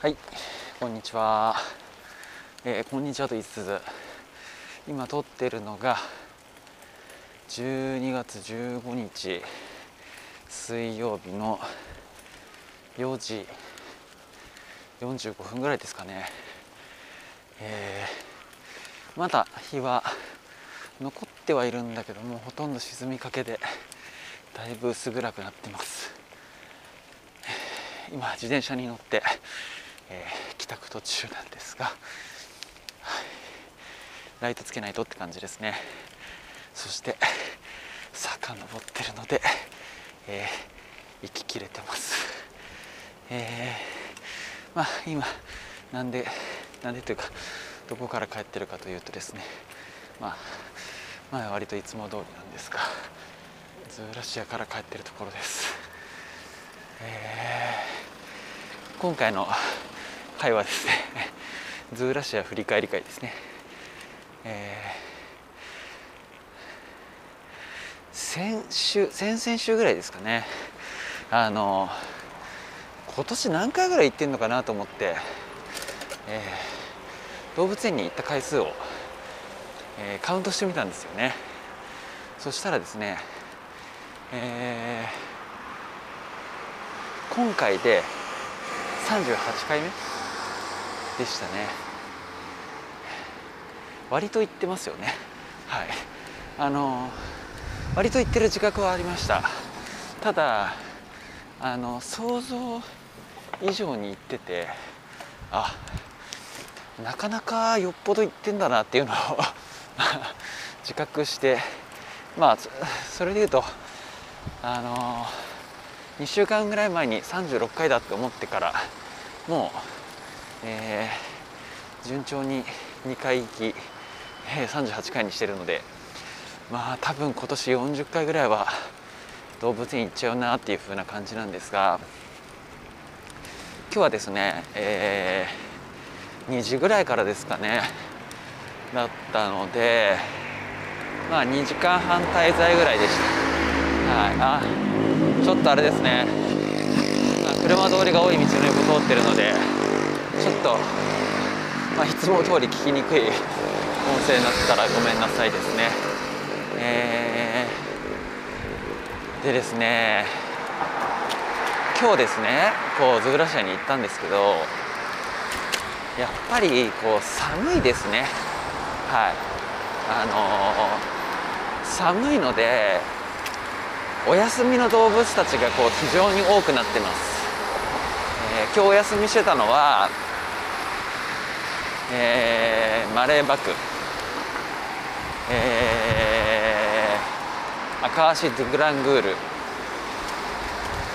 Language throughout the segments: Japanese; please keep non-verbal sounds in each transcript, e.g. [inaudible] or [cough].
はい、こんにちは。えーこんにちはと言いつつ、今撮ってるのが12月15日水曜日の4時45分ぐらいですかね。えーまだ日は残ってはいるんだけども、ほとんど沈みかけでだいぶ薄暗くなってます。今自転車に乗って、えー帰宅途中なんですが、はいライトつけないとって感じですね。そして坂登ってるので、えー息切れてます。えーまあ今なんでなんでというかどこから帰ってるかというとですねまあまあ割といつも通りなんですがズーラシアから帰ってるところです。えー今回の回はですね。ズーラシア振り返り会ですね。えー先週先々週ぐらいですかね。あの今年何回ぐらい行ってんのかなと思って、えー動物園に行った回数を、えーカウントしてみたんですよね。そしたらですね、えー今回で38回目？でしたね。割と言ってますよね。はい。あの割と言ってる自覚はありました。ただあの想像以上に言っててあなかなかよっぽど言ってんだなっていうのを [laughs] 自覚してまあそそれで言うとあの2週間ぐらい前に36回だって思ってからもう、えー順調に2回行き、えー38回にしてるのでまあ多分今年40回ぐらいは動物園行っちゃうなっていう風な感じなんですが今日はですね、えー2時ぐらいからですかねだったのでまあ2時間半滞在ぐらいでした。はいあちょっとあれですね。まあ車通りが多い道の横通ってるのでちょっと、まあ、いつも通り聞きにくい音声になったらごめんなさいですね。えーでですね今日ですねこうズグラシアに行ったんですけどやっぱりこう寒いですね。はい。あのー寒いのでお休みの動物たちがこう非常に多くなってます、えー今日お休みしてたのは、えーマレーバク、えーアカーシ・ドゥグラングール、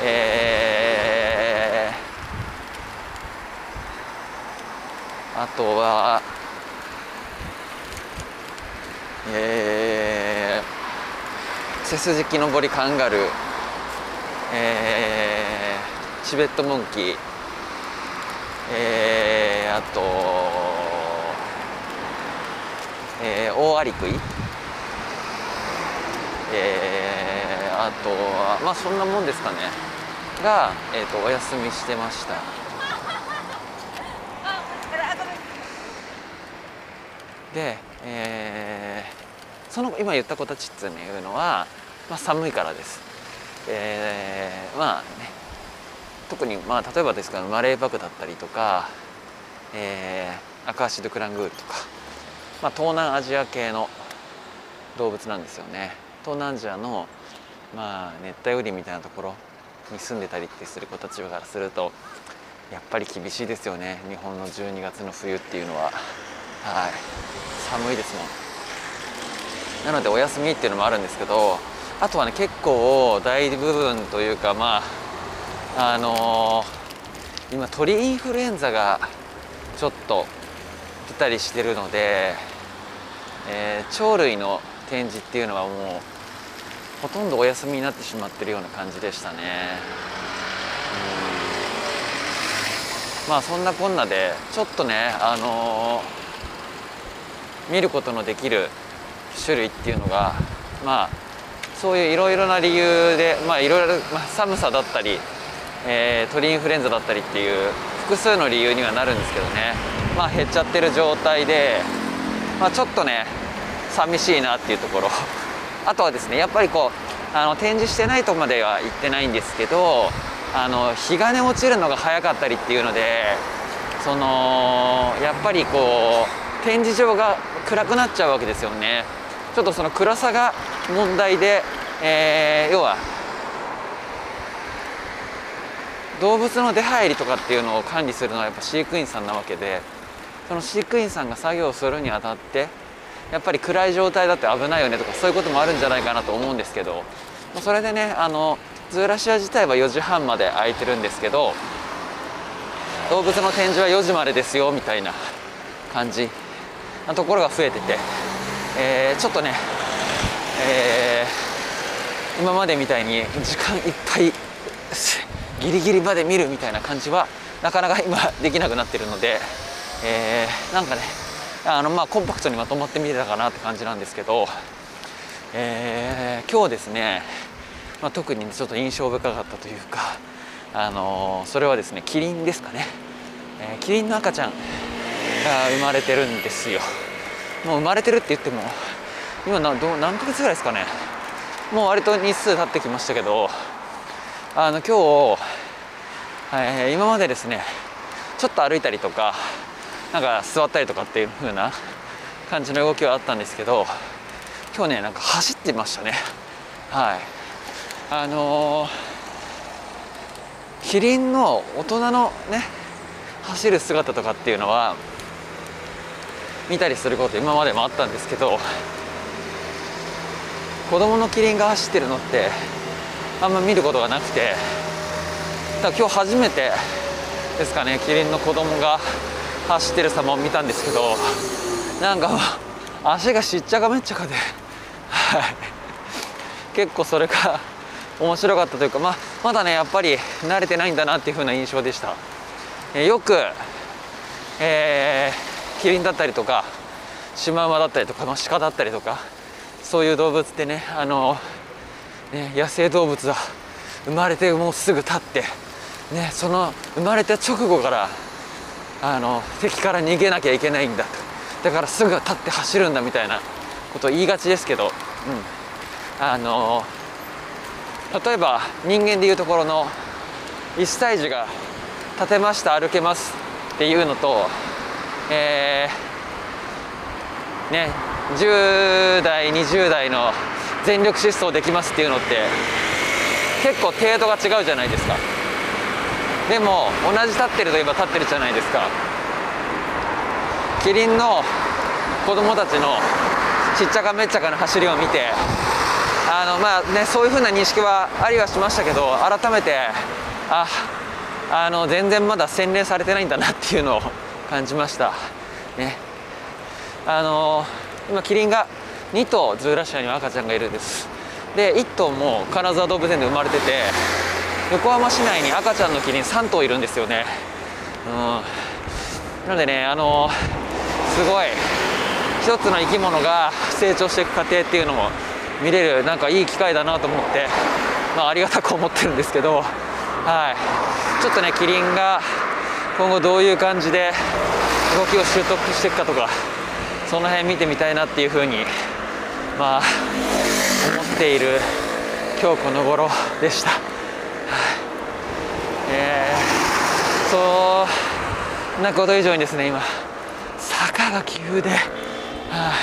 えーあとは、えー、背筋木登りカンガルー、えー、チベットモンキー、えー、あと、えー、オオアリクイ、えー、あとはまあそんなもんですかねが、えー、とお休みしてました。で、えーその今言った子たちっていうのは、まあ、寒いからです。えーまあね特に、まあ、例えばですけどマレーバクだったりとか、えーアカアシドクラングールとか、まあ、東南アジア系の動物なんですよね。東南アジアの、まあ、熱帯雨林みたいなところに住んでたりってする子たちからするとやっぱり厳しいですよね日本の12月の冬っていうのは。はい寒いですもんなのでお休みっていうのもあるんですけどあとはね結構大部分というかまああのー今鳥インフルエンザがちょっと出たりしてるので、えー鳥類の展示っていうのはもうほとんどお休みになってしまってるような感じでしたね。まあそんなこんなでちょっとねあのー見ることのできる種類っていうのがまあそういういろいろな理由でまあいろいろ、ま、寒さだったり、えー鳥インフルエンザだったりっていう複数の理由にはなるんですけどね。まあ減っちゃってる状態で、まあ、ちょっとね寂しいなっていうところ。[laughs] あとはですねやっぱりこうあの展示してないとこまでは行ってないんですけどあの日がね落ちるのが早かったりっていうのでそのやっぱりこう展示場が暗くなっちゃうわけですよね。ちょっとその暗さが問題で、えー、要は動物の出入りとかっていうのを管理するのはやっぱ飼育員さんなわけでその飼育員さんが作業するにあたってやっぱり暗い状態だって危ないよねとかそういうこともあるんじゃないかなと思うんですけどそれでねあのズーラシア自体は4時半まで空いてるんですけど動物の展示は4時までですよみたいな感じなところが増えてて、えー、ちょっとね、えー、今までみたいに時間いっぱいギリギリまで見るみたいな感じはなかなか今できなくなってるので、えー、なんかねあのまあコンパクトにまとまって見れたかなって感じなんですけど、えー、今日ですね、まあ、特にちょっと印象深かったというか、あのー、それはですねキリンですかね、えー、キリンの赤ちゃんが生まれてるんですよ。もう生まれてるって言っても今など何ヶ月ぐらいですかね。もう割と日数経ってきましたけどあの今日、はい、今までですねちょっと歩いたりとかなんか座ったりとかっていう風な感じの動きはあったんですけど今日ねなんか走ってましたね。はい。あのー、キリンの大人のね走る姿とかっていうのは見たりすること今までもあったんですけど子供のキリンが走ってるのってあんま見ることがなくてだ今日初めてですかねキリンの子供が走ってる様を見たんですけどなんか足がしっちゃかめっちゃかで、はい、結構それが [laughs] 面白かったというか、ま、まだねやっぱり慣れてないんだなっていう風な印象でした、えよく、えー、キリンだったりとかシマウマだったりとか、まあ、鹿だったりとかそういう動物ってねあのね、野生動物は生まれてもうすぐ立って、ね、その生まれた直後からあの敵から逃げなきゃいけないんだと。だからすぐ立って走るんだみたいなことを言いがちですけど、うん、あの例えば人間でいうところの1歳児が立てました歩けますっていうのと、えー、ね10代20代の全力疾走できますっていうのって結構程度が違うじゃないですか。でも同じ立ってるといえば立ってるじゃないですか。キリンの子供たちのちっちゃかめっちゃかな走りを見てあのまあねそういうふうな認識はありはしましたけど改めてああの全然まだ洗練されてないんだなっていうのを感じました。ね。あの今キリンが2頭ズーラシアには赤ちゃんがいるんです。で1頭も金沢動物園で生まれてて横浜市内に赤ちゃんのキリン3頭いるんですよね。うん。なのでねあのすごい一つの生き物が成長していく過程っていうのも見れるなんかいい機会だなと思って、まあ、ありがたく思ってるんですけど、はい、ちょっとねキリンが今後どういう感じで動きを習得していくかとかその辺見てみたいなっていうふうにまあ思っている今日この頃でした、はえー、そんなこと以上にですね今坂が急で、はあ、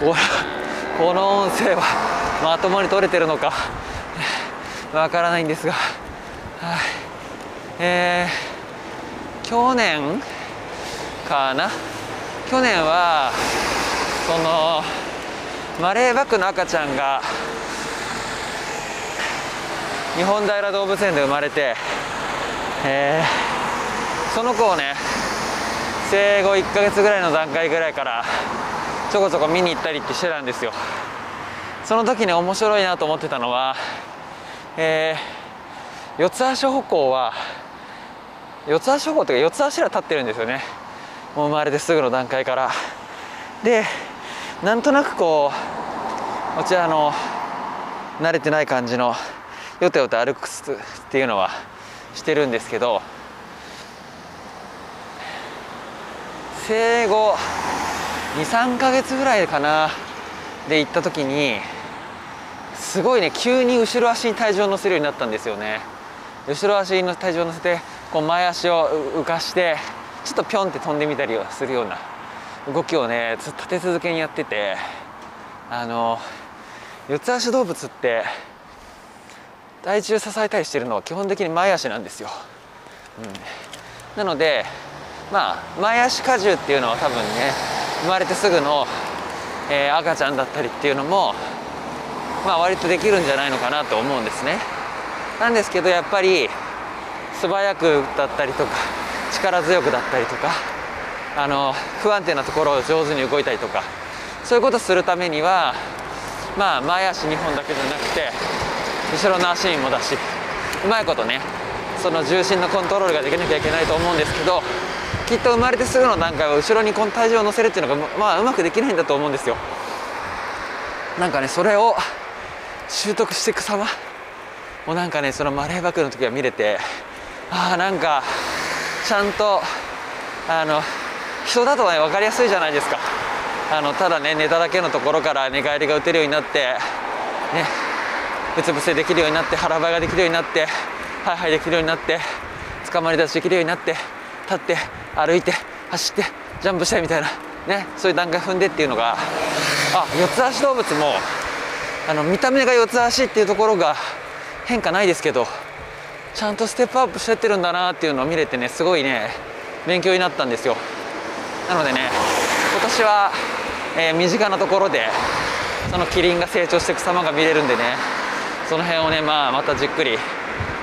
ここの音声はまともに取れてるのかわからないんですが、はあ、えー、去年かな？去年はそのマレーバックの赤ちゃんが日本平動物園で生まれて、えー、その子をね生後1か月ぐらいの段階ぐらいからちょこちょこ見に行ったりってしてたんですよ。その時に面白いなと思ってたのは、えー、四つ足歩行は四つ足歩行というか四つ足ら立ってるんですよね。もう生まれてすぐの段階から。でなんとなくこうこちらの慣れてない感じのよてよて歩くっていうのはしてるんですけど生後23ヶ月ぐらいかな。で行った時にすごいね急に後ろ足に体重を乗せるようになったんですよね。後ろ足に体重を乗せてこう前足を浮かしてちょっとピョンって飛んでみたりするような動きをね立て続けにやっててあの四つ足動物って体重支えたりしてるのは基本的に前足なんですよ、うん、なのでまあ前足荷重っていうのは多分ね生まれてすぐの、えー、赤ちゃんだったりっていうのもまあ割とできるんじゃないのかなと思うんですね。なんですけどやっぱり素早くだったりとか力強くだったりとかあの不安定なところを上手に動いたりとかそういうことするためにはまあ前足2本だけじゃなくて後ろの足にもだしうまいことねその重心のコントロールができなきゃいけないと思うんですけどきっと生まれてすぐの段階は後ろにこの体重を乗せるっていうのがまあうまくできないんだと思うんですよ。なんかねそれを習得していく様もうなんかねそのマレーバックの時は見れてああなんかちゃんとあの人だとね分かりやすいじゃないですか。あのただね寝ただけのところから寝返りが打てるようになってねうつ伏せできるようになって腹ばいができるようになってハイハイできるようになって捕まり立ちできるようになって立って歩いて走ってジャンプしたいみたいな。ねそういう段階踏んでっていうのがあ四つ足動物もあの見た目が四つ足っていうところが変化ないですけどちゃんとステップアップしてってるんだなっていうのを見れてねすごいね勉強になったんですよ。なのでね今年は、えー、身近なところでそのキリンが成長していく様が見れるんでねその辺をね、まあ、またじっくり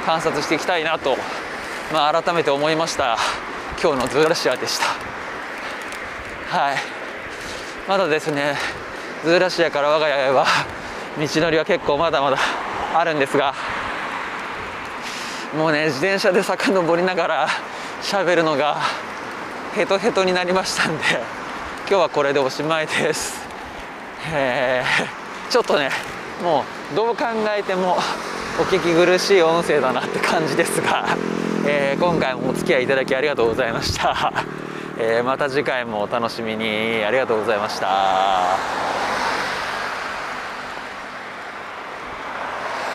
観察していきたいなと、まあ、改めて思いました。今日のズーラシアでした。はい。まだですねズーラシアから我が家へは道のりは結構まだまだあるんですがもうね自転車で遡りながら喋るのがヘトヘトになりましたんで今日はこれでおしまいです。え、ちょっとねもうどう考えてもお聞き苦しい音声だなって感じですが、えー、今回もお付き合いいただきありがとうございました、[laughs] えー、また次回もお楽しみに。ありがとうございました。